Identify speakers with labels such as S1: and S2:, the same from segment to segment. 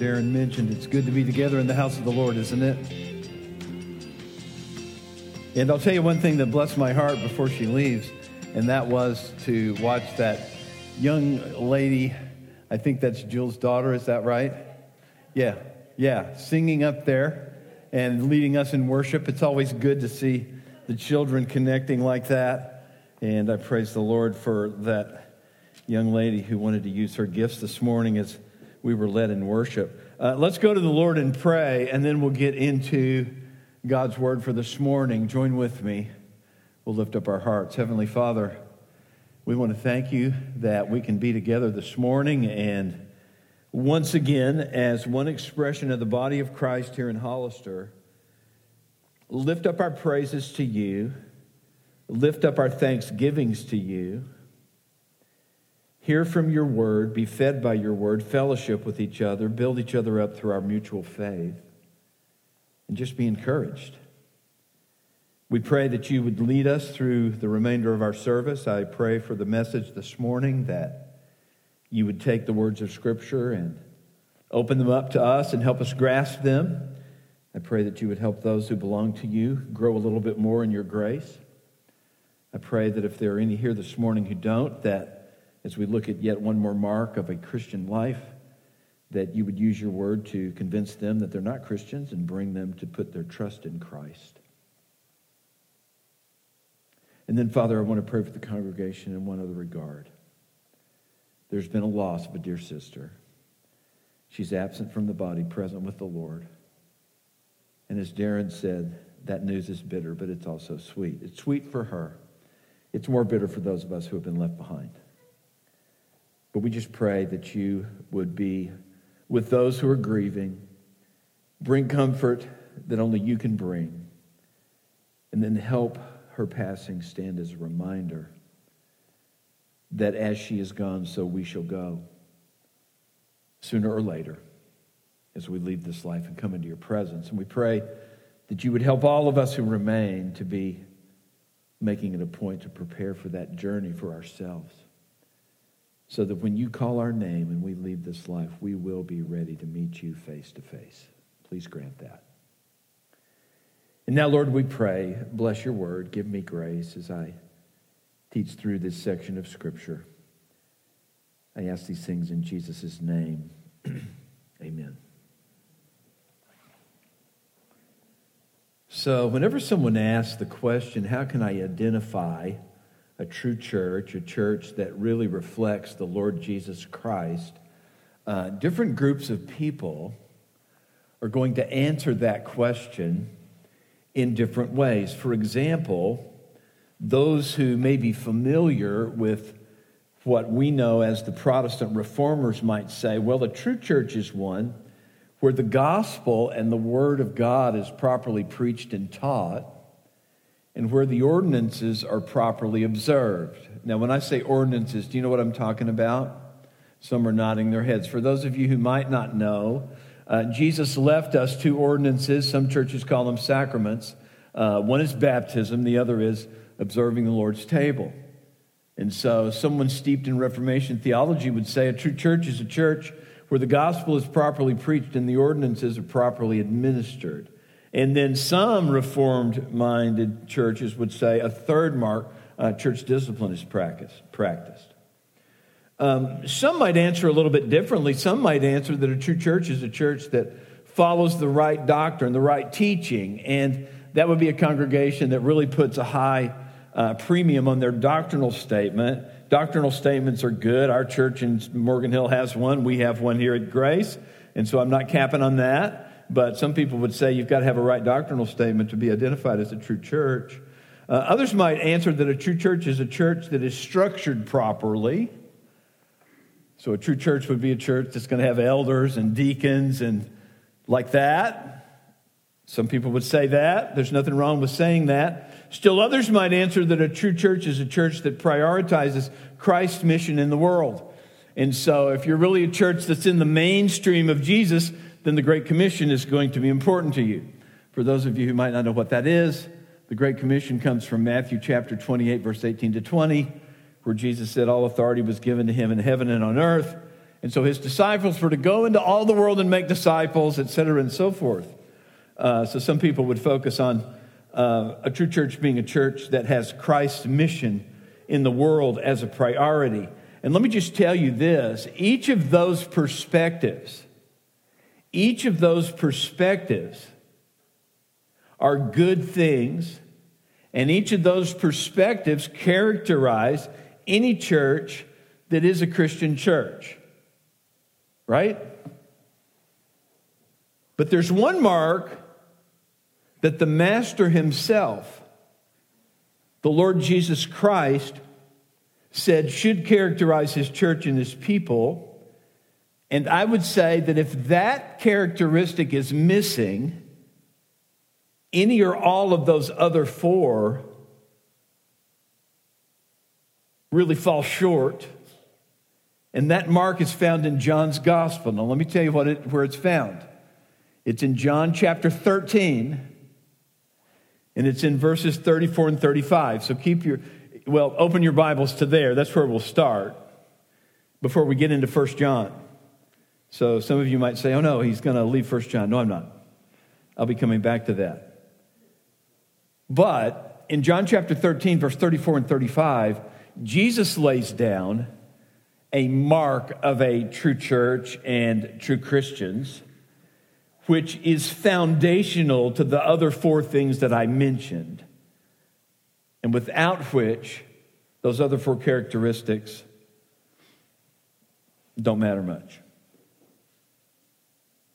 S1: Darren mentioned, it's good to be together in the house of the Lord, isn't it? And I'll tell you one thing that blessed my heart before she leaves, and that was to watch that young lady. I think that's Jill's daughter, is that right? Yeah, yeah, singing up there and leading us in worship. It's always good to see the children connecting like that. And I praise the Lord for that young lady who wanted to use her gifts this morning as we were led in worship. Uh, let's go to the Lord and pray, and then we'll get into God's word for this morning. Join with me. We'll lift up our hearts. Heavenly Father, we want to thank you that we can be together this morning and once again, as one expression of the body of Christ here in Hollister, lift up our praises to you, lift up our thanksgivings to you hear from your word, be fed by your word, fellowship with each other, build each other up through our mutual faith, and just be encouraged. We pray that you would lead us through the remainder of our service. I pray for the message this morning that you would take the words of Scripture and open them up to us and help us grasp them. I pray that you would help those who belong to you grow a little bit more in your grace. I pray that if there are any here this morning who don't, that as we look at yet one more mark of a Christian life, that you would use your word to convince them that they're not Christians and bring them to put their trust in Christ. And then, Father, I want to pray for the congregation in one other regard. There's been a loss of a dear sister. She's absent from the body, present with the Lord. And as Darren said, that news is bitter, but it's also sweet. It's sweet for her. It's more bitter for those of us who have been left behind. But we just pray that you would be with those who are grieving, bring comfort that only you can bring, and then help her passing stand as a reminder that as she is gone, so we shall go sooner or later as we leave this life and come into your presence. And we pray that you would help all of us who remain to be making it a point to prepare for that journey for ourselves so that when you call our name and we leave this life, we will be ready to meet you face to face. Please grant that. And now, Lord, we pray, bless your word, give me grace as I teach through this section of Scripture. I ask these things in Jesus' name. Amen. So, whenever someone asks the question, how can I identify a true church, a church that really reflects the Lord Jesus Christ, uh, different groups of people are going to answer that question in different ways. For example, those who may be familiar with what we know as the Protestant reformers might say, well, a true church is one where the gospel and the word of God is properly preached and taught and where the ordinances are properly observed. Now, when I say ordinances, do you know what I'm talking about? Some are nodding their heads. For those of you who might not know, uh, Jesus left us two ordinances. Some churches call them sacraments. Uh, one is baptism, the other is observing the Lord's table. And so, someone steeped in Reformation theology would say a true church is a church where the gospel is properly preached and the ordinances are properly administered. And then some reformed minded churches would say a third mark uh, church discipline is practiced. practiced. Um, some might answer a little bit differently. Some might answer that a true church is a church that follows the right doctrine, the right teaching, and that would be a congregation that really puts a high uh, premium on their doctrinal statement. Doctrinal statements are good. Our church in Morgan Hill has one. We have one here at Grace, and so I'm not capping on that but some people would say you've got to have a right doctrinal statement to be identified as a true church. Uh, others might answer that a true church is a church that is structured properly. So a true church would be a church that's going to have elders and deacons and like that. Some people would say that. There's nothing wrong with saying that. Still, others might answer that a true church is a church that prioritizes Christ's mission in the world. And so, if you're really a church that's in the mainstream of Jesus, then the Great Commission is going to be important to you. For those of you who might not know what that is, the Great Commission comes from Matthew chapter 28, verse 18 to 20, where Jesus said, All authority was given to him in heaven and on earth. And so his disciples were to go into all the world and make disciples, et cetera, and so forth. Uh, so some people would focus on uh, a true church being a church that has Christ's mission in the world as a priority. And let me just tell you this each of those perspectives, each of those perspectives are good things, and each of those perspectives characterize any church that is a Christian church. Right? But there's one mark that the Master himself, the Lord Jesus Christ, said should characterize his church and his people. And I would say that if that characteristic is missing, any or all of those other four really fall short. And that mark is found in John's gospel. Now, let me tell you what it, where it's found. It's in John chapter 13, and it's in verses 34 and 35. So keep your, well, open your Bibles to there. That's where we'll start before we get into 1 John. So some of you might say, oh no, he's going to leave 1 John. No, I'm not. I'll be coming back to that. But in John chapter 13, verse 34 and 35, Jesus lays down a mark of a true church and true Christians, which is foundational to the other four things that I mentioned, and without which those other four characteristics don't matter much.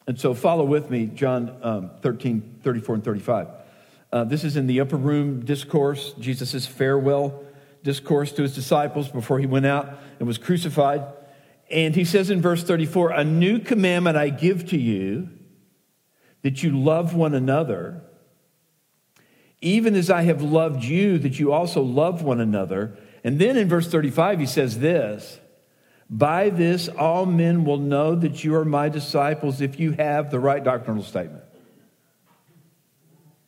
S1: And so follow with me, John um, 13, 34 and 35. Uh, this is in the upper room discourse, Jesus' farewell discourse to his disciples before he went out and was crucified. And he says in verse 34 A new commandment I give to you, that you love one another, even as I have loved you, that you also love one another. And then in verse 35, he says this By this all men will know that you are my disciples if you have the right doctrinal statement.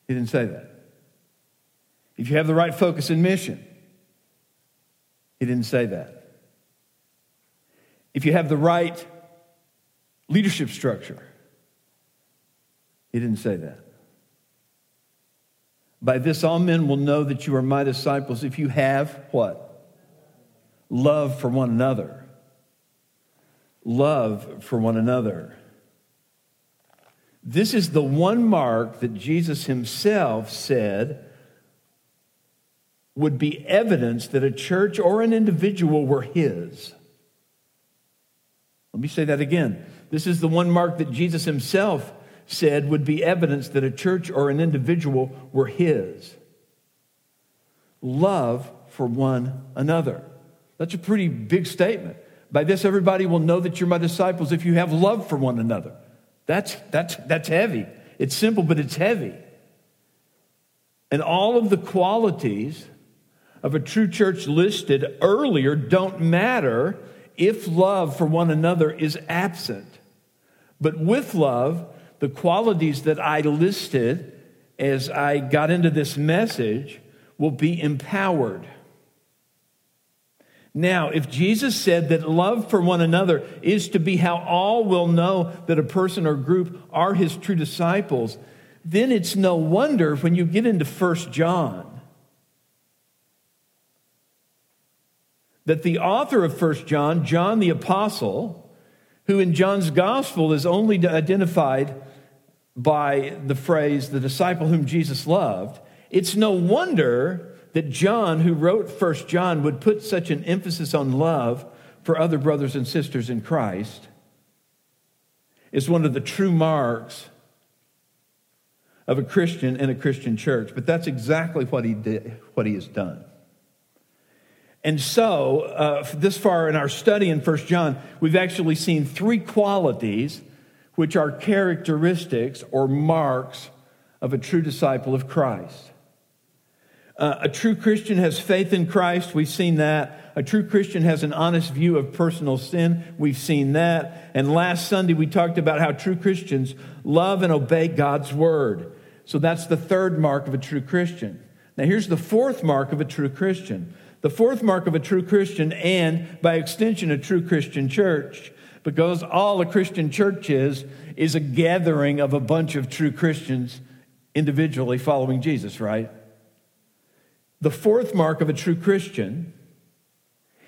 S1: He didn't say that. If you have the right focus and mission. He didn't say that. If you have the right leadership structure, he didn't say that. By this, all men will know that you are my disciples if you have what? Love for one another. Love for one another. This is the one mark that Jesus himself said would be evidence that a church or an individual were his. Let me say that again. This is the one mark that Jesus himself said would be evidence that a church or an individual were his. Love for one another. That's a pretty big statement. By this, everybody will know that you're my disciples if you have love for one another. That's, that's, that's heavy. It's simple, but it's heavy. And all of the qualities of a true church listed earlier don't matter if love for one another is absent. But with love, the qualities that I listed as I got into this message will be empowered. Now, if Jesus said that love for one another is to be how all will know that a person or group are his true disciples, then it's no wonder when you get into First John that the author of First John, John the Apostle, who in John's gospel is only identified by the phrase, the disciple whom Jesus loved, it's no wonder that John, who wrote First John, would put such an emphasis on love for other brothers and sisters in Christ. is one of the true marks of a Christian in a Christian church. But that's exactly what he did, what he has done. And so, uh, this far in our study in First John, we've actually seen three qualities which are characteristics or marks of a true disciple of Christ. Uh, a true Christian has faith in Christ. We've seen that. A true Christian has an honest view of personal sin. We've seen that. And last Sunday, we talked about how true Christians love and obey God's word. So that's the third mark of a true Christian. Now, here's the fourth mark of a true Christian the fourth mark of a true Christian, and by extension, a true Christian church. Because all a Christian church is, is a gathering of a bunch of true Christians individually following Jesus, right? The fourth mark of a true Christian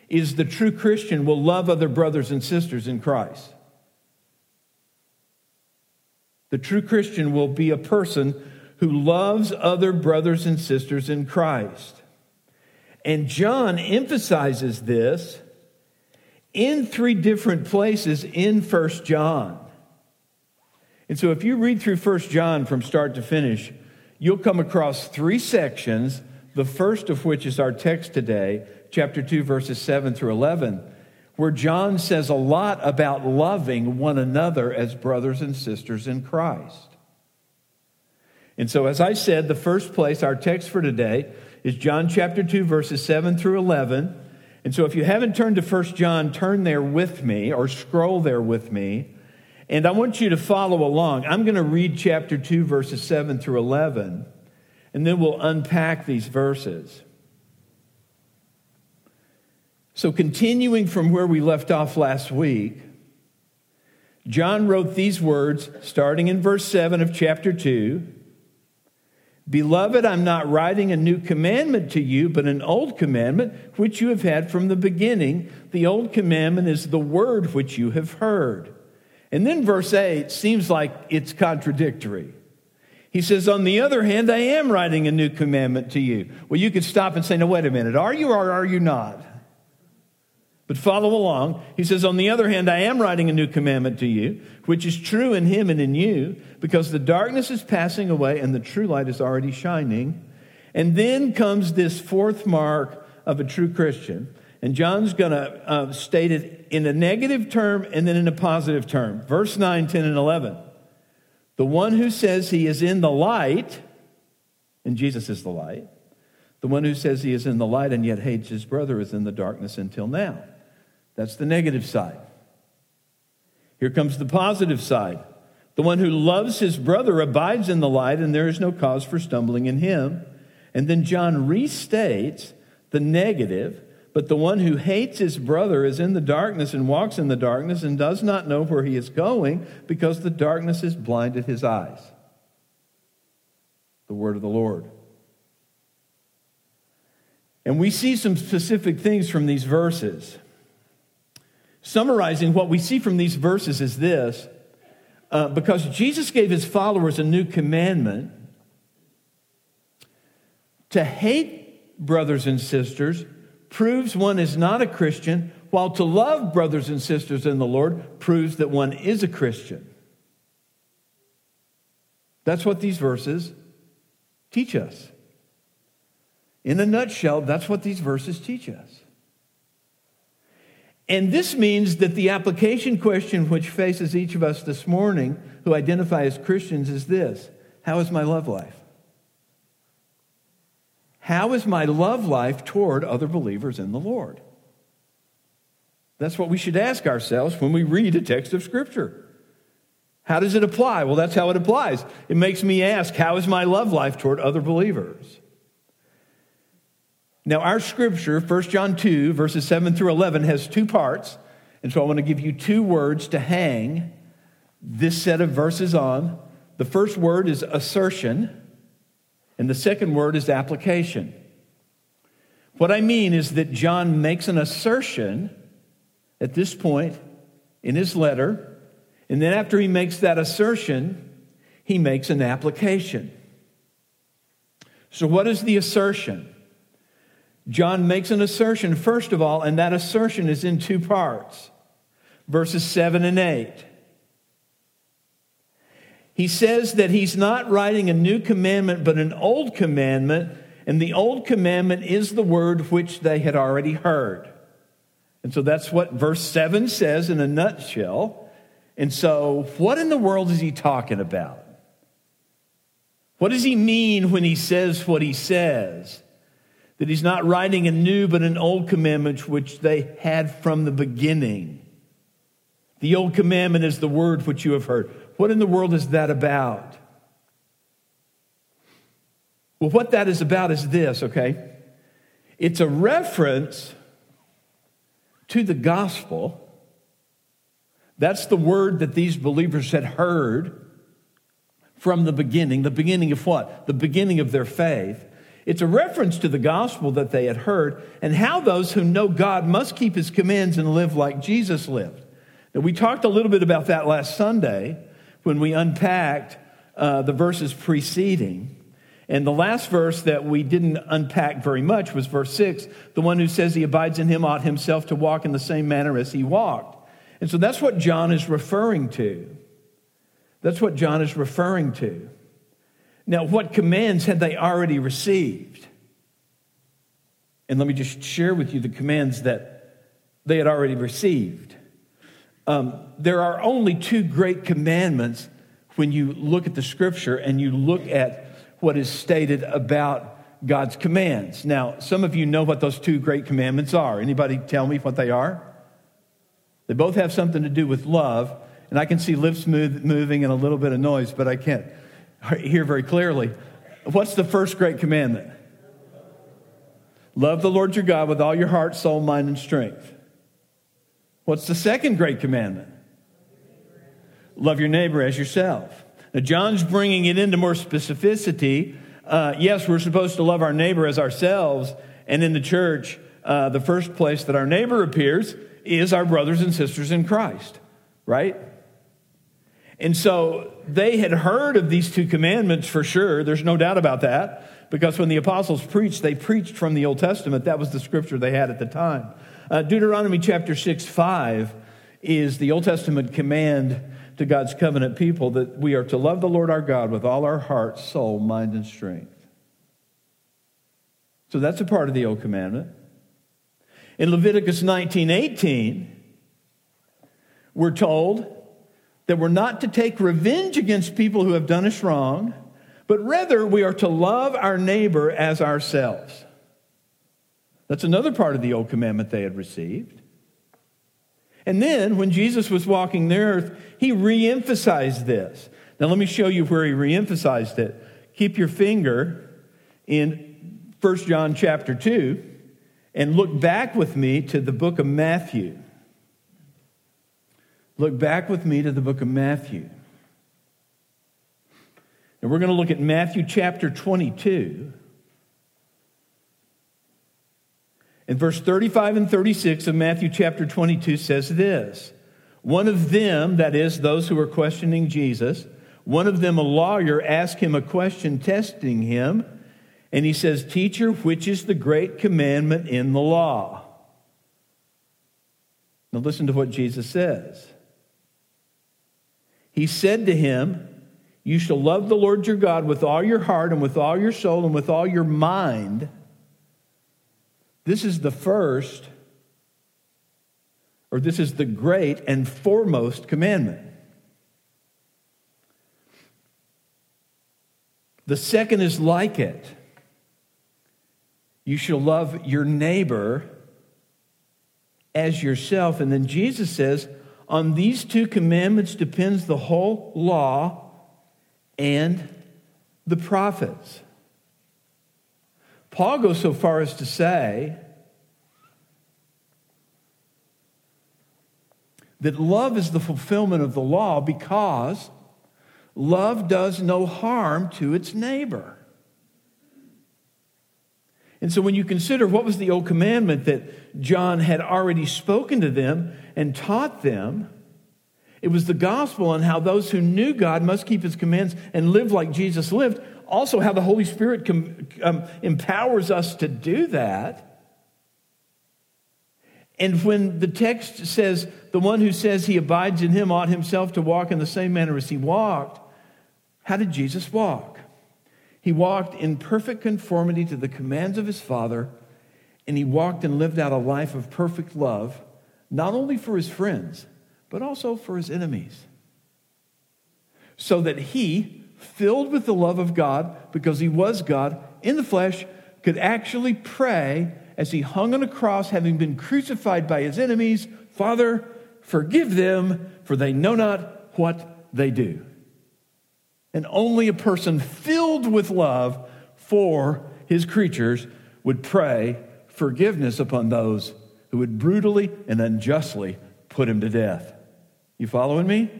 S1: is the true Christian will love other brothers and sisters in Christ. The true Christian will be a person who loves other brothers and sisters in Christ. And John emphasizes this in three different places in First John. And so if you read through First John from start to finish, you'll come across three sections, the first of which is our text today, chapter 2, verses 7 through 11, where John says a lot about loving one another as brothers and sisters in Christ. And so, as I said, the first place, our text for today, is John chapter 2, verses 7 through 11. And so, if you haven't turned to 1 John, turn there with me or scroll there with me. And I want you to follow along. I'm going to read chapter 2, verses 7 through 11, and then we'll unpack these verses. So, continuing from where we left off last week, John wrote these words starting in verse 7 of chapter 2 Beloved, I'm not writing a new commandment to you, but an old commandment which you have had from the beginning. The old commandment is the word which you have heard. And then verse 8 seems like it's contradictory. He says, On the other hand, I am writing a new commandment to you. Well, you could stop and say, No, wait a minute. Are you or are you not? But follow along. He says, On the other hand, I am writing a new commandment to you, which is true in him and in you, because the darkness is passing away and the true light is already shining. And then comes this fourth mark of a true Christian. And John's going to uh, state it in a negative term and then in a positive term. Verse 9, 10, and 11. The one who says he is in the light, and Jesus is the light, the one who says he is in the light and yet hates his brother is in the darkness until now. That's the negative side. Here comes the positive side. The one who loves his brother abides in the light, and there is no cause for stumbling in him. And then John restates the negative, but the one who hates his brother is in the darkness and walks in the darkness and does not know where he is going because the darkness has blinded his eyes. The word of the Lord. And we see some specific things from these verses. Summarizing what we see from these verses is this uh, because Jesus gave his followers a new commandment to hate brothers and sisters proves one is not a Christian, while to love brothers and sisters in the Lord proves that one is a Christian. That's what these verses teach us. In a nutshell, that's what these verses teach us. And this means that the application question which faces each of us this morning who identify as Christians is this How is my love life? How is my love life toward other believers in the Lord? That's what we should ask ourselves when we read a text of Scripture. How does it apply? Well, that's how it applies. It makes me ask, How is my love life toward other believers? Now, our scripture, 1 John 2, verses 7 through 11, has two parts. And so I want to give you two words to hang this set of verses on. The first word is assertion, and the second word is application. What I mean is that John makes an assertion at this point in his letter, and then after he makes that assertion, he makes an application. So, what is the assertion? John makes an assertion, first of all, and that assertion is in two parts verses 7 and 8. He says that he's not writing a new commandment, but an old commandment, and the old commandment is the word which they had already heard. And so that's what verse 7 says in a nutshell. And so, what in the world is he talking about? What does he mean when he says what he says? that he's not writing a new but an old commandment which they had from the beginning. The old commandment is the word which you have heard. What in the world is that about? Well, what that is about is this, okay? It's a reference to the gospel That's the word that these believers had heard from the beginning. The beginning of what? The beginning of their faith. It's a reference to the gospel that they had heard and how those who know God must keep his commands and live like Jesus lived. Now, we talked a little bit about that last Sunday when we unpacked uh, the verses preceding. And the last verse that we didn't unpack very much was verse 6. The one who says he abides in him ought himself to walk in the same manner as he walked. And so that's what John is referring to. That's what John is referring to. Now, what commands had they already received? And let me just share with you the commands that they had already received. Um, there are only two great commandments when you look at the scripture and you look at what is stated about God's commands. Now, some of you know what those two great commandments are. Anybody tell me what they are? They both have something to do with love, and I can see lips move, moving and a little bit of noise, but I can't hear very clearly. What's the first great commandment? Love the Lord your God with all your heart, soul, mind, and strength. What's the second great commandment? Love your neighbor as yourself. Now, John's bringing it into more specificity. Uh, yes, we're supposed to love our neighbor as ourselves, and in the church, uh, the first place that our neighbor appears is our brothers and sisters in Christ, right? And so they had heard of these two commandments for sure. There's no doubt about that. Because when the apostles preached, they preached from the Old Testament. That was the scripture they had at the time. Uh, Deuteronomy chapter 6, 5 is the Old Testament command to God's covenant people that we are to love the Lord our God with all our heart, soul, mind, and strength. So that's a part of the Old Commandment. In Leviticus 19 18, we're told that we're not to take revenge against people who have done us wrong, but rather we are to love our neighbor as ourselves. That's another part of the old commandment they had received. And then when Jesus was walking the earth, he reemphasized this. Now let me show you where he reemphasized it. Keep your finger in 1 John chapter 2 and look back with me to the book of Matthew. Look back with me to the book of Matthew. And we're going to look at Matthew chapter 22. And verse 35 and 36 of Matthew chapter 22 says this One of them, that is, those who are questioning Jesus, one of them, a lawyer, asked him a question, testing him. And he says, Teacher, which is the great commandment in the law? Now listen to what Jesus says. He said to him, You shall love the Lord your God with all your heart and with all your soul and with all your mind. This is the first, or this is the great and foremost commandment. The second is like it. You shall love your neighbor as yourself. And then Jesus says, On these two commandments depends the whole law and the prophets. Paul goes so far as to say that love is the fulfillment of the law because love does no harm to its neighbor. And so when you consider what was the old commandment that John had already spoken to them and taught them, it was the gospel and how those who knew God must keep his commands and live like Jesus lived. Also, how the Holy Spirit com- um, empowers us to do that. And when the text says, the one who says he abides in him ought himself to walk in the same manner as he walked, how did Jesus walk? He walked in perfect conformity to the commands of his Father, and he walked and lived out a life of perfect love, not only for his friends, but also for his enemies. So that he, filled with the love of God, because he was God in the flesh, could actually pray as he hung on a cross, having been crucified by his enemies Father, forgive them, for they know not what they do. And only a person filled with love for his creatures would pray forgiveness upon those who would brutally and unjustly put him to death. You following me?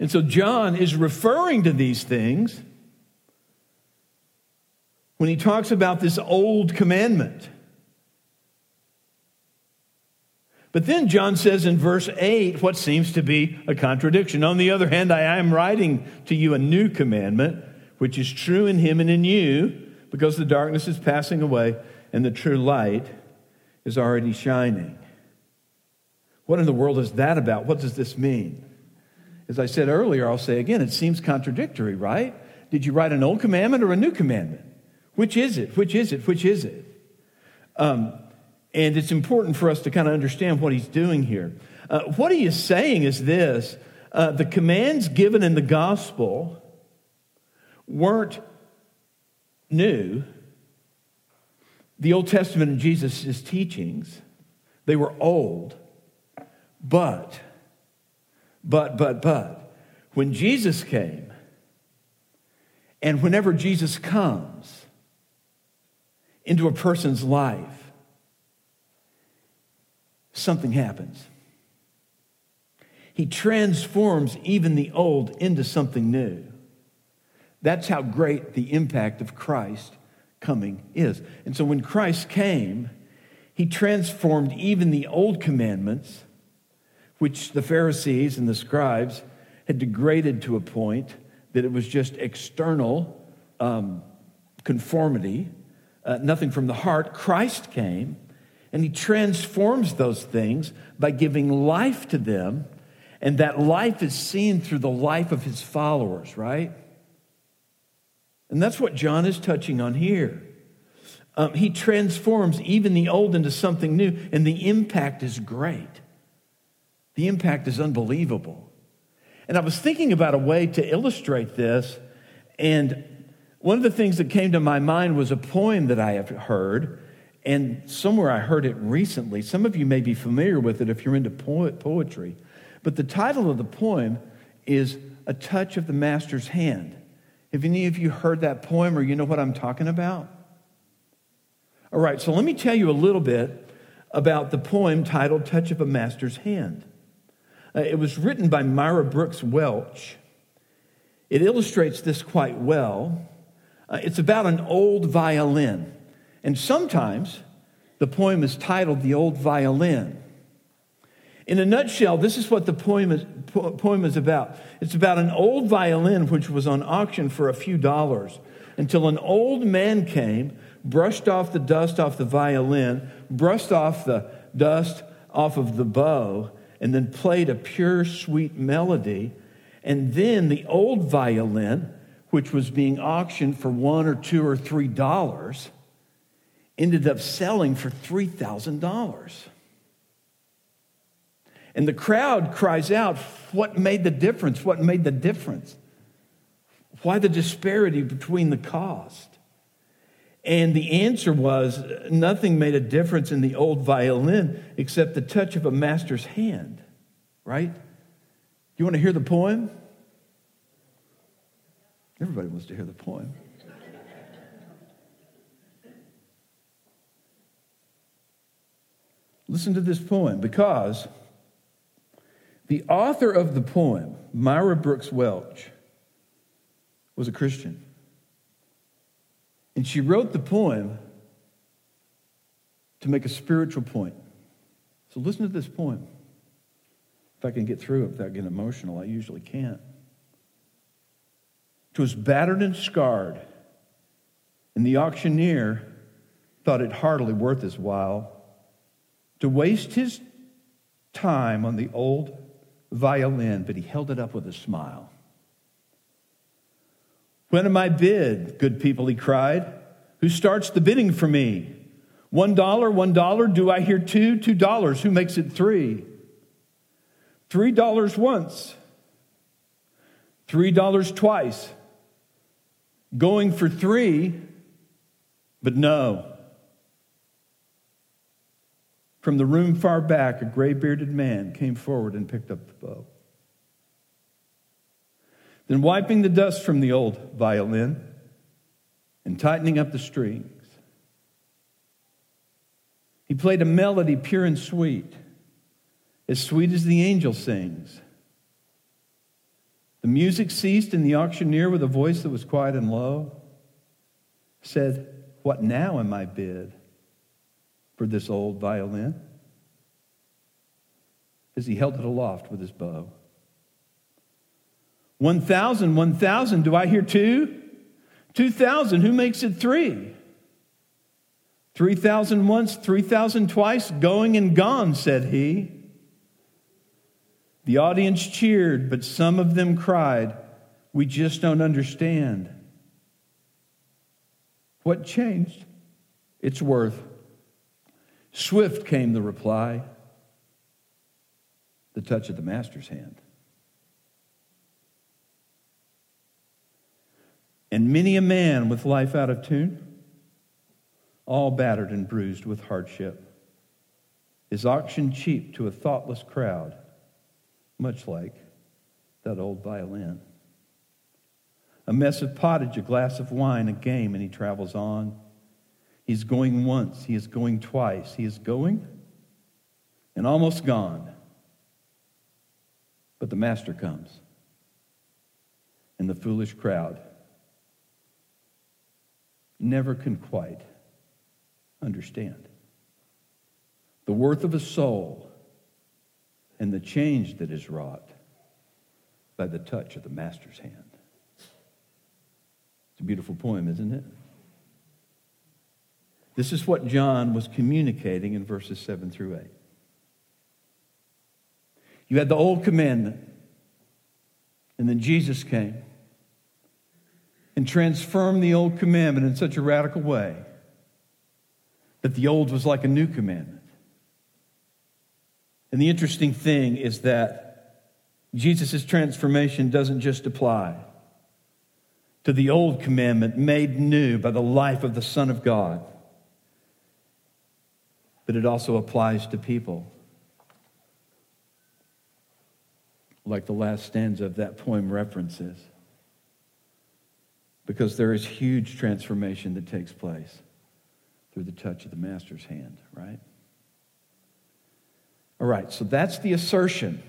S1: And so John is referring to these things when he talks about this old commandment. But then John says in verse 8 what seems to be a contradiction. On the other hand, I am writing to you a new commandment, which is true in him and in you, because the darkness is passing away and the true light is already shining. What in the world is that about? What does this mean? As I said earlier, I'll say again, it seems contradictory, right? Did you write an old commandment or a new commandment? Which is it? Which is it? Which is it? Um, and it's important for us to kind of understand what he's doing here. Uh, what he is saying is this uh, the commands given in the gospel weren't new. The Old Testament and Jesus' teachings, they were old. But, but, but, but, when Jesus came, and whenever Jesus comes into a person's life, something happens. He transforms even the old into something new. That's how great the impact of Christ coming is. And so when Christ came, he transformed even the old commandments, which the Pharisees and the scribes had degraded to a point that it was just external um, conformity, uh, nothing from the heart. Christ came and he transforms those things by giving life to them. And that life is seen through the life of his followers, right? And that's what John is touching on here. Um, he transforms even the old into something new, and the impact is great. The impact is unbelievable. And I was thinking about a way to illustrate this, and one of the things that came to my mind was a poem that I have heard and somewhere I heard it recently. Some of you may be familiar with it if you're into poetry. But the title of the poem is A Touch of the Master's Hand. Have any of you heard that poem or you know what I'm talking about? All right, so let me tell you a little bit about the poem titled Touch of a Master's Hand. Uh, it was written by Myra Brooks Welch. It illustrates this quite well. Uh, it's about an old violin. And sometimes the poem is titled The Old Violin. In a nutshell, this is what the poem is, poem is about. It's about an old violin which was on auction for a few dollars until an old man came, brushed off the dust off the violin, brushed off the dust off of the bow, and then played a pure, sweet melody. And then the old violin, which was being auctioned for one or two or three dollars, ended up selling for $3,000. And the crowd cries out, What made the difference? What made the difference? Why the disparity between the cost? And the answer was nothing made a difference in the old violin except the touch of a master's hand, right? You want to hear the poem? Everybody wants to hear the poem. Listen to this poem because the author of the poem, Myra Brooks Welch, was a Christian. And she wrote the poem to make a spiritual point. So listen to this poem. If I can get through it without getting emotional, I usually can't. was battered and scarred, and the auctioneer thought it hardly worth his while to waste his time on the old violin, but he held it up with a smile. When am I bid, good people? He cried. Who starts the bidding for me? One dollar, one dollar. Do I hear two? Two dollars. Who makes it three? Three dollars once. Three dollars twice. Going for three, but no. From the room far back, a gray bearded man came forward and picked up the bow. Then, wiping the dust from the old violin and tightening up the strings, he played a melody pure and sweet,
S2: as sweet as the angel sings. The music ceased, and the auctioneer, with a voice that was quiet and low, said, What now am I bid for this old violin? As he held it aloft with his bow. One thousand, one thousand, do I hear two? Two thousand, who makes it three? Three thousand once, three thousand twice, going and gone, said he. The audience cheered, but some of them cried, We just don't understand. What changed? It's worth. Swift came the reply the touch of the master's hand. And many a man with life out of tune, all battered and bruised with hardship, is auctioned cheap to a thoughtless crowd much like that old violin. A mess of pottage, a glass of wine, a game, and he travels on. He's going once, he is going twice, he is going and almost gone. But the master comes, and the foolish crowd never can quite understand. The worth of a soul and the change that is wrought by the touch of the Master's hand. It's a beautiful poem, isn't it? This is what John was communicating in verses 7 through 8. You had the old commandment, and then Jesus came and transformed the old commandment in such a radical way that the old was like a new commandment. And the interesting thing is that Jesus' transformation doesn't just apply to the old commandment made new by the life of the Son of God, but it also applies to people. Like the last stanza of that poem references. Because there is huge transformation that takes place through the touch of the Master's hand, right? All right, so that's the assertion.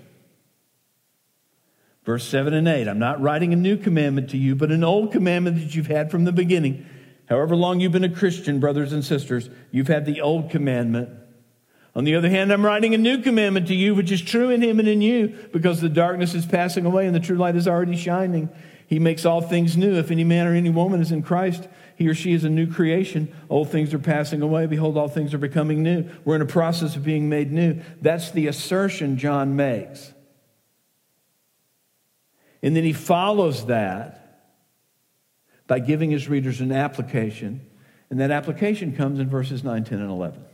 S2: Verse 7 and 8 I'm not writing a new commandment to you, but an old commandment that you've had from the beginning. However long you've been a Christian, brothers and sisters, you've had the old commandment. On the other hand, I'm writing a new commandment to you, which is true in him and in you, because the darkness is passing away and the true light is already shining. He makes all things new. If any man or any woman is in Christ, he or she is a new creation. Old things are passing away. Behold, all things are becoming new. We're in a process of being made new. That's the assertion John makes. And then he follows that by giving his readers an application. And that application comes in verses 9, 10, and 11.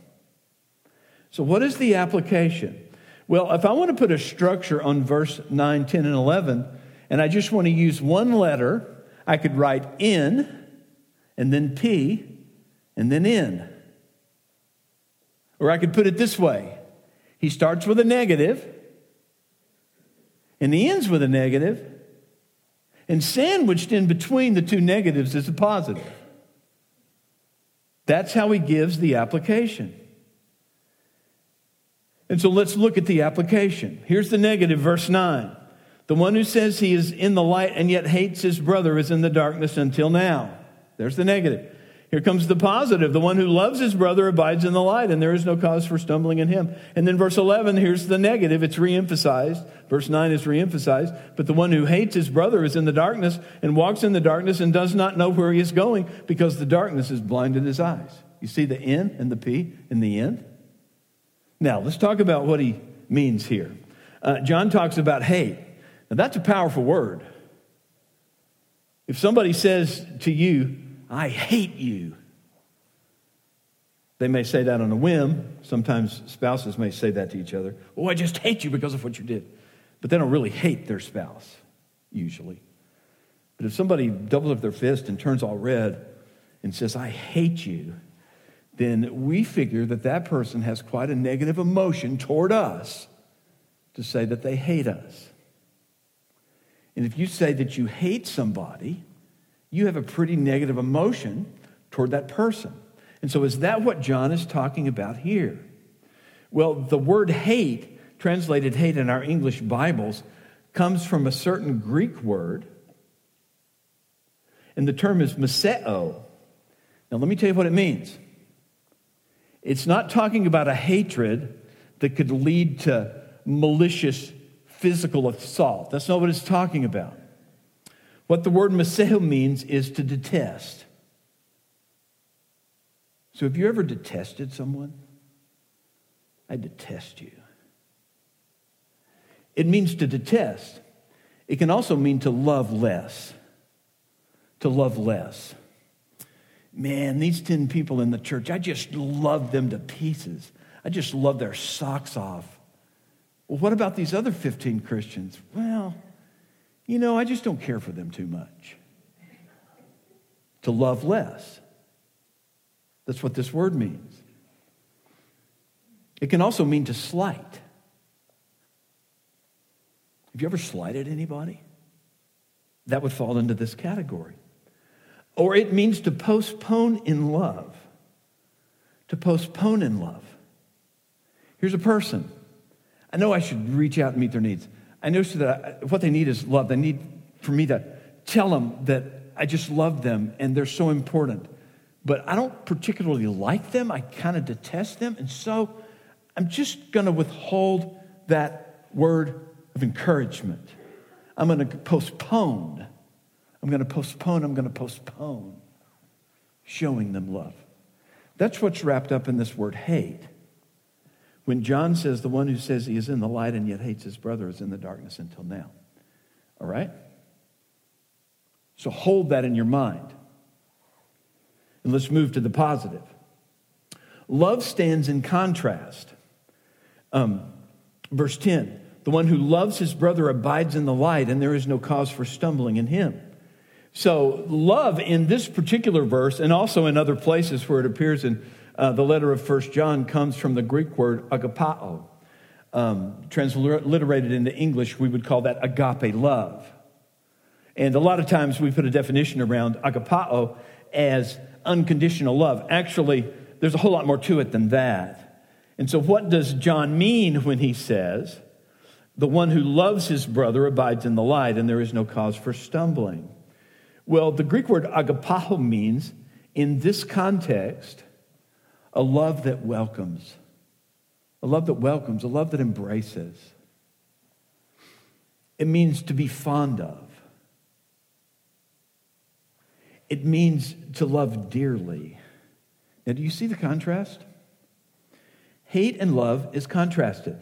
S2: So, what is the application? Well, if I want to put a structure on verse 9, 10, and 11, and I just want to use one letter, I could write N and then P, and then N. Or I could put it this way He starts with a negative, and he ends with a negative, and sandwiched in between the two negatives is a positive. That's how he gives the application. And so let's look at the application. Here's the negative, verse 9. The one who says he is in the light and yet hates his brother is in the darkness until now. There's the negative. Here comes the positive. The one who loves his brother abides in the light, and there is no cause for stumbling in him. And then verse 11, here's the negative. It's reemphasized. Verse 9 is reemphasized. But the one who hates his brother is in the darkness and walks in the darkness and does not know where he is going because the darkness has blinded his eyes. You see the N and the P in the end? Now, let's talk about what he means here. Uh, John talks about hate. Now, that's a powerful word. If somebody says to you, I hate you. They may say that on a whim. Sometimes spouses may say that to each other. Oh, I just hate you because of what you did. But they don't really hate their spouse, usually. But if somebody doubles up their fist and turns all red and says, I hate you, then we figure that that person has quite a negative emotion toward us to say that they hate us. And if you say that you hate somebody, you have a pretty negative emotion toward that person. And so, is that what John is talking about here? Well, the word hate translated hate in our English Bibles comes from a certain Greek word, and the term is meseo. Now, let me tell you what it means. It's not talking about a hatred that could lead to malicious physical assault. That's not what it's talking about. What the word meseo means is to detest. So, have you ever detested someone? I detest you. It means to detest. It can also mean to love less. To love less. Man, these 10 people in the church, I just love them to pieces. I just love their socks off. Well, what about these other 15 Christians? Well, you know, I just don't care for them too much. To love less. That's what this word means. It can also mean to slight. Have you ever slighted anybody? That would fall into this category. Or it means to postpone in love. To postpone in love. Here's a person I know I should reach out and meet their needs. I know so that I, what they need is love. They need for me to tell them that I just love them and they're so important. But I don't particularly like them. I kind of detest them. And so I'm just going to withhold that word of encouragement. I'm going to postpone. I'm going to postpone. I'm going to postpone showing them love. That's what's wrapped up in this word hate. When John says, the one who says he is in the light and yet hates his brother is in the darkness until now. All right? So hold that in your mind. And let's move to the positive. Love stands in contrast. Um, verse 10 The one who loves his brother abides in the light, and there is no cause for stumbling in him. So, love in this particular verse, and also in other places where it appears in uh, the letter of First John comes from the Greek word agapao. Um, transliterated into English, we would call that agape love. And a lot of times we put a definition around agapao as unconditional love. Actually, there's a whole lot more to it than that. And so, what does John mean when he says, The one who loves his brother abides in the light, and there is no cause for stumbling? Well, the Greek word agapao means, in this context, a love that welcomes, a love that welcomes, a love that embraces. It means to be fond of. It means to love dearly. Now, do you see the contrast? Hate and love is contrasted.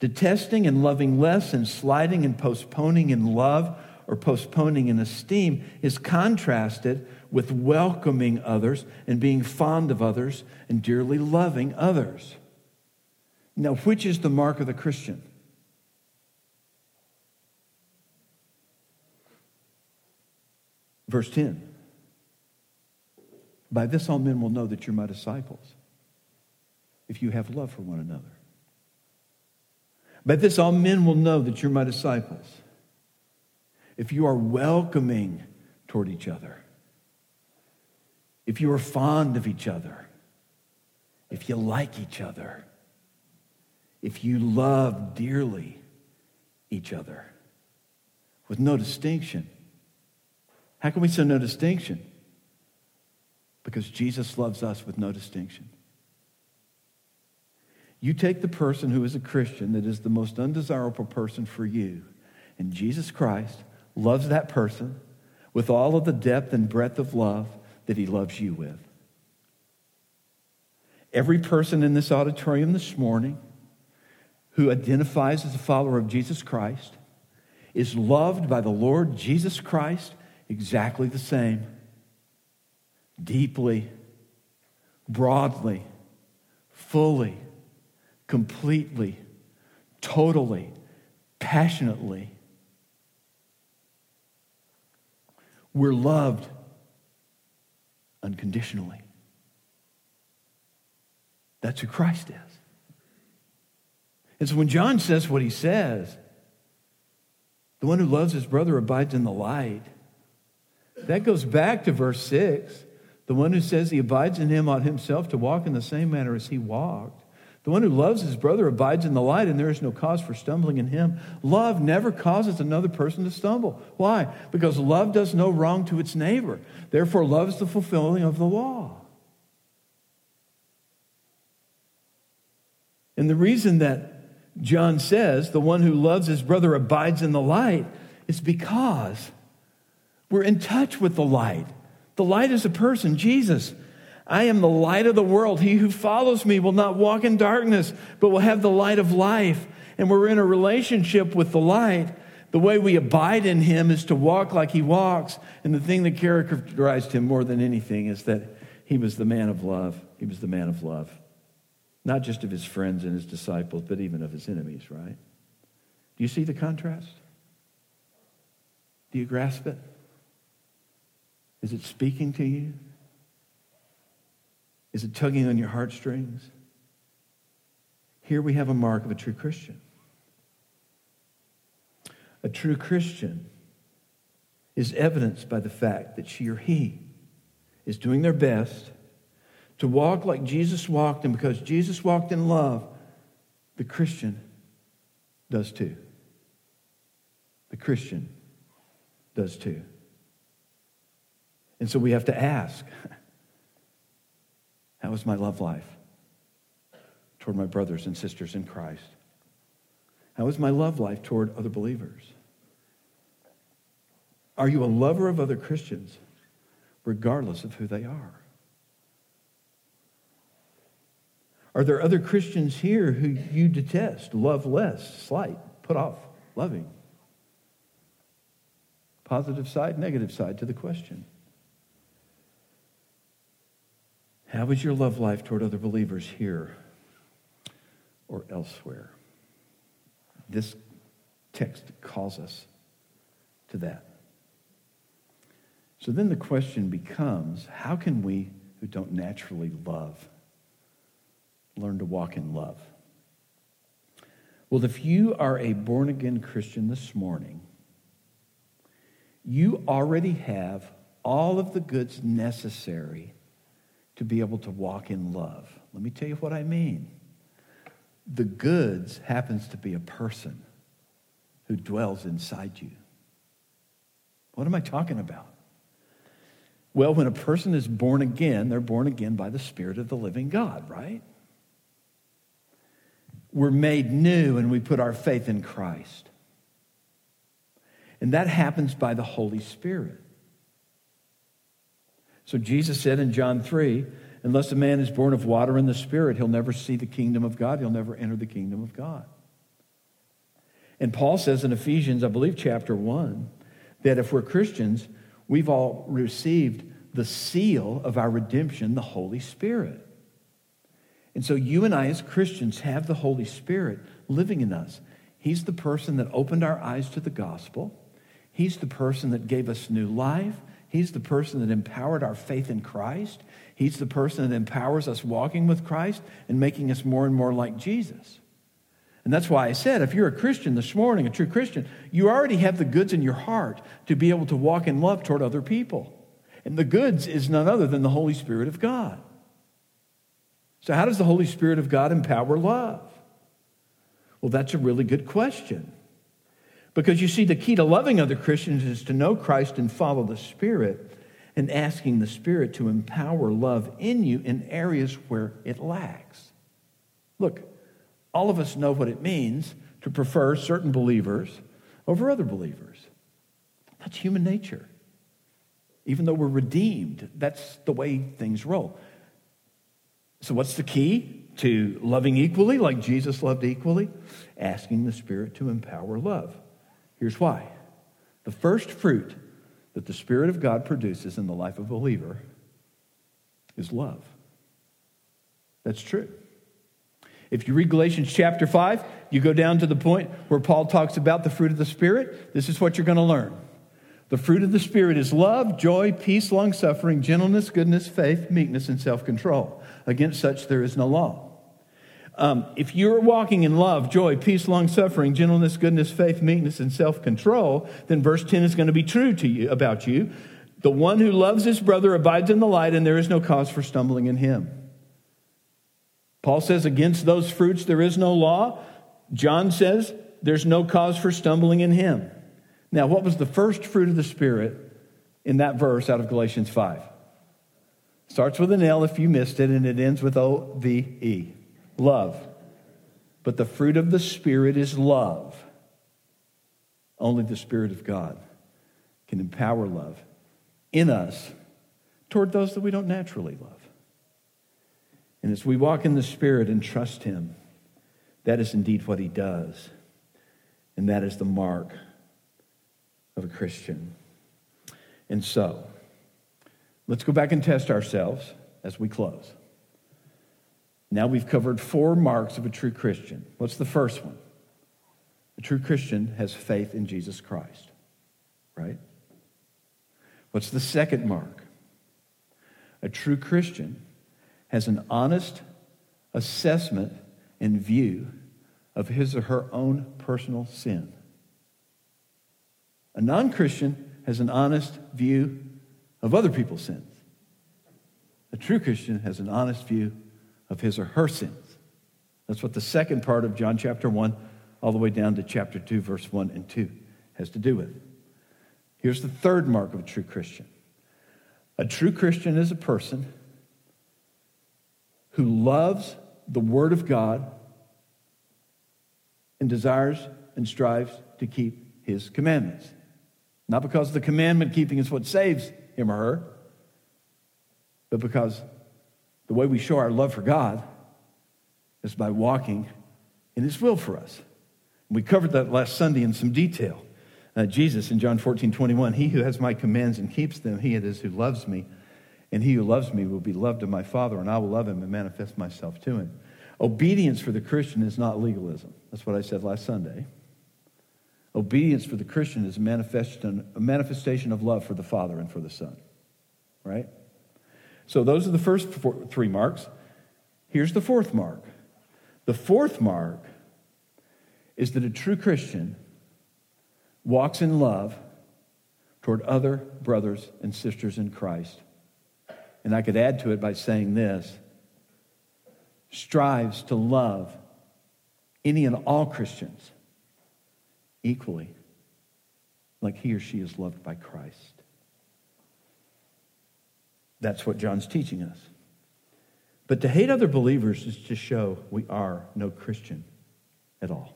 S2: Detesting and loving less and sliding and postponing in love or postponing in esteem is contrasted with welcoming others and being fond of others and dearly loving others. Now, which is the mark of the Christian? Verse 10 By this all men will know that you're my disciples, if you have love for one another. By this all men will know that you're my disciples, if you are welcoming toward each other if you are fond of each other, if you like each other, if you love dearly each other with no distinction. How can we say no distinction? Because Jesus loves us with no distinction. You take the person who is a Christian that is the most undesirable person for you, and Jesus Christ loves that person with all of the depth and breadth of love that he loves you with. Every person in this auditorium this morning who identifies as a follower of Jesus Christ is loved by the Lord Jesus Christ exactly the same. Deeply, broadly, fully, completely, totally, passionately. We're loved unconditionally. That's who Christ is. And so when John says what he says, the one who loves his brother abides in the light, that goes back to verse 6. The one who says he abides in him ought himself to walk in the same manner as he walked. The one who loves his brother abides in the light, and there is no cause for stumbling in him. Love never causes another person to stumble. Why? Because love does no wrong to its neighbor. Therefore, love is the fulfilling of the law. And the reason that John says the one who loves his brother abides in the light is because we're in touch with the light. The light is a person, Jesus. I am the light of the world. He who follows me will not walk in darkness, but will have the light of life. And we're in a relationship with the light. The way we abide in him is to walk like he walks. And the thing that characterized him more than anything is that he was the man of love. He was the man of love. Not just of his friends and his disciples, but even of his enemies, right? Do you see the contrast? Do you grasp it? Is it speaking to you? Is it tugging on your heartstrings? Here we have a mark of a true Christian. A true Christian is evidenced by the fact that she or he is doing their best to walk like Jesus walked, and because Jesus walked in love, the Christian does too. The Christian does too. And so we have to ask how is my love life toward my brothers and sisters in Christ? How is my love life toward other believers? Are you a lover of other Christians, regardless of who they are? Are there other Christians here who you detest, love less, slight, put off, loving? Positive side, negative side to the question. How is your love life toward other believers here or elsewhere? This text calls us to that. So then the question becomes how can we who don't naturally love learn to walk in love? Well, if you are a born again Christian this morning, you already have all of the goods necessary to be able to walk in love. Let me tell you what I mean. The goods happens to be a person who dwells inside you. What am I talking about? Well, when a person is born again, they're born again by the Spirit of the living God, right? We're made new and we put our faith in Christ. And that happens by the Holy Spirit. So Jesus said in John 3 unless a man is born of water and the Spirit, he'll never see the kingdom of God, he'll never enter the kingdom of God. And Paul says in Ephesians, I believe, chapter 1, that if we're Christians, we've all received the seal of our redemption, the Holy Spirit. And so you and I, as Christians, have the Holy Spirit living in us. He's the person that opened our eyes to the gospel. He's the person that gave us new life. He's the person that empowered our faith in Christ. He's the person that empowers us walking with Christ and making us more and more like Jesus. And that's why I said if you're a Christian this morning, a true Christian, you already have the goods in your heart to be able to walk in love toward other people. And the goods is none other than the Holy Spirit of God. So, how does the Holy Spirit of God empower love? Well, that's a really good question. Because you see, the key to loving other Christians is to know Christ and follow the Spirit and asking the Spirit to empower love in you in areas where it lacks. Look, all of us know what it means to prefer certain believers over other believers. That's human nature. Even though we're redeemed, that's the way things roll. So, what's the key to loving equally, like Jesus loved equally? Asking the Spirit to empower love. Here's why the first fruit that the Spirit of God produces in the life of a believer is love. That's true. If you read Galatians chapter 5, you go down to the point where Paul talks about the fruit of the Spirit, this is what you're going to learn. The fruit of the Spirit is love, joy, peace, long suffering, gentleness, goodness, faith, meekness, and self control. Against such there is no law. Um, if you're walking in love, joy, peace, long suffering, gentleness, goodness, faith, meekness, and self control, then verse 10 is going to be true to you about you. The one who loves his brother abides in the light, and there is no cause for stumbling in him. Paul says, against those fruits there is no law. John says, there's no cause for stumbling in him. Now, what was the first fruit of the Spirit in that verse out of Galatians 5? Starts with an L if you missed it, and it ends with O V E. Love. But the fruit of the Spirit is love. Only the Spirit of God can empower love in us toward those that we don't naturally love. And as we walk in the Spirit and trust Him, that is indeed what He does. And that is the mark of a Christian. And so, let's go back and test ourselves as we close. Now we've covered four marks of a true Christian. What's the first one? A true Christian has faith in Jesus Christ, right? What's the second mark? A true Christian has an honest assessment and view of his or her own personal sin. A non Christian has an honest view of other people's sins. A true Christian has an honest view of his or her sins. That's what the second part of John chapter 1, all the way down to chapter 2, verse 1 and 2, has to do with. Here's the third mark of a true Christian a true Christian is a person who loves the Word of God and desires and strives to keep His commandments. Not because the commandment keeping is what saves him or her, but because the way we show our love for God is by walking in His will for us. We covered that last Sunday in some detail. Uh, Jesus in John 14, 21, He who has my commands and keeps them, he it is who loves me. And he who loves me will be loved of my Father, and I will love him and manifest myself to him. Obedience for the Christian is not legalism. That's what I said last Sunday. Obedience for the Christian is a manifestation, a manifestation of love for the Father and for the Son. Right? So those are the first four, three marks. Here's the fourth mark. The fourth mark is that a true Christian walks in love toward other brothers and sisters in Christ and I could add to it by saying this strives to love any and all Christians equally, like he or she is loved by Christ. That's what John's teaching us. But to hate other believers is to show we are no Christian at all.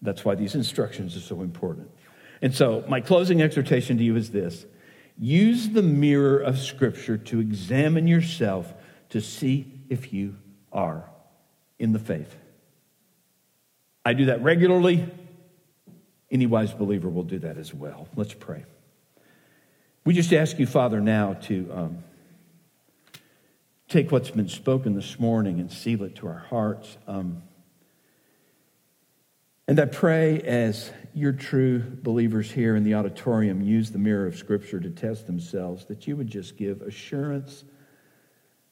S2: That's why these instructions are so important. And so, my closing exhortation to you is this Use the mirror of Scripture to examine yourself to see if you are in the faith. I do that regularly. Any wise believer will do that as well. Let's pray. We just ask you, Father, now to um, take what's been spoken this morning and seal it to our hearts. Um, and I pray as your true believers here in the auditorium use the mirror of Scripture to test themselves, that you would just give assurance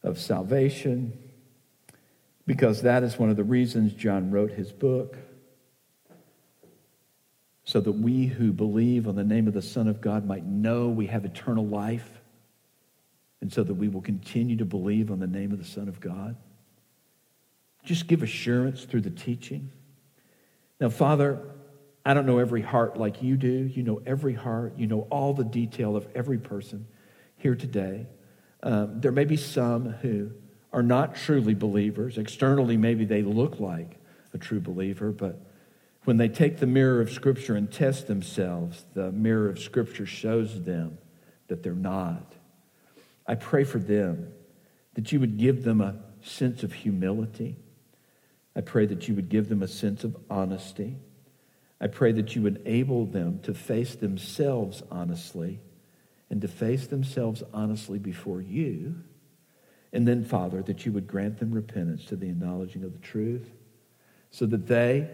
S2: of salvation, because that is one of the reasons John wrote his book, so that we who believe on the name of the Son of God might know we have eternal life, and so that we will continue to believe on the name of the Son of God. Just give assurance through the teaching. Now, Father, I don't know every heart like you do. You know every heart. You know all the detail of every person here today. Um, there may be some who are not truly believers. Externally, maybe they look like a true believer, but when they take the mirror of Scripture and test themselves, the mirror of Scripture shows them that they're not. I pray for them that you would give them a sense of humility. I pray that you would give them a sense of honesty. I pray that you would enable them to face themselves honestly and to face themselves honestly before you. And then, Father, that you would grant them repentance to the acknowledging of the truth so that they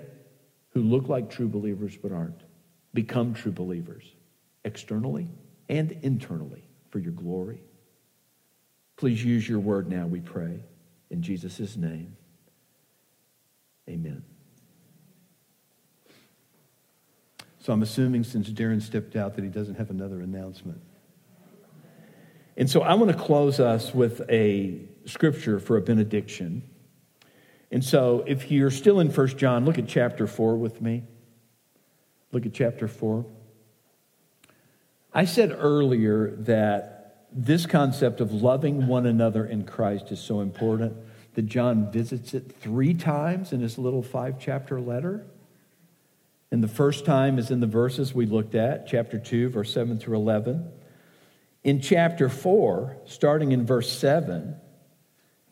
S2: who look like true believers but aren't become true believers externally and internally for your glory. Please use your word now, we pray. In Jesus' name, amen. So I'm assuming since Darren stepped out that he doesn't have another announcement. And so I want to close us with a scripture for a benediction. And so if you're still in 1 John, look at chapter 4 with me. Look at chapter 4. I said earlier that this concept of loving one another in Christ is so important that John visits it three times in his little five chapter letter. And the first time is in the verses we looked at, chapter 2, verse 7 through 11. In chapter 4, starting in verse 7,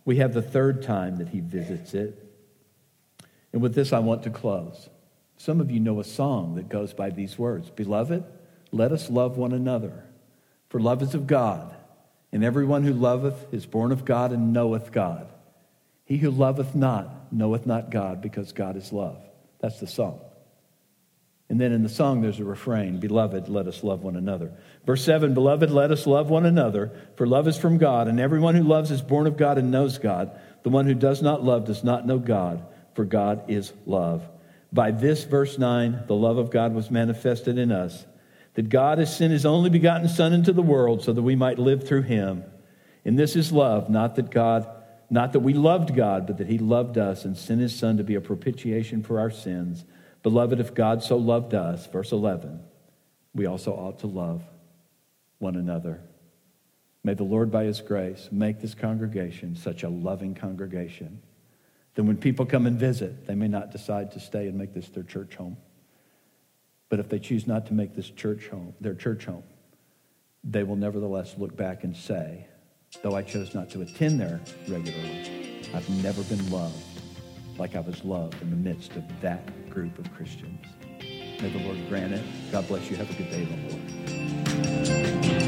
S2: we have the third time that he visits it. And with this, I want to close. Some of you know a song that goes by these words Beloved, let us love one another, for love is of God, and everyone who loveth is born of God and knoweth God. He who loveth not knoweth not God, because God is love. That's the song. And then in the song, there's a refrain Beloved, let us love one another. Verse 7 Beloved, let us love one another, for love is from God, and everyone who loves is born of God and knows God. The one who does not love does not know God, for God is love. By this, verse 9, the love of God was manifested in us, that God has sent his only begotten Son into the world so that we might live through him. And this is love, not that God, not that we loved God, but that he loved us and sent his Son to be a propitiation for our sins. Beloved, if God so loved us, verse 11, we also ought to love one another. May the Lord, by his grace, make this congregation such a loving congregation that when people come and visit, they may not decide to stay and make this their church home. But if they choose not to make this church home, their church home, they will nevertheless look back and say, though I chose not to attend there regularly, I've never been loved like I was loved in the midst of that group of Christians. May the Lord grant it. God bless you. Have a good day the Lord.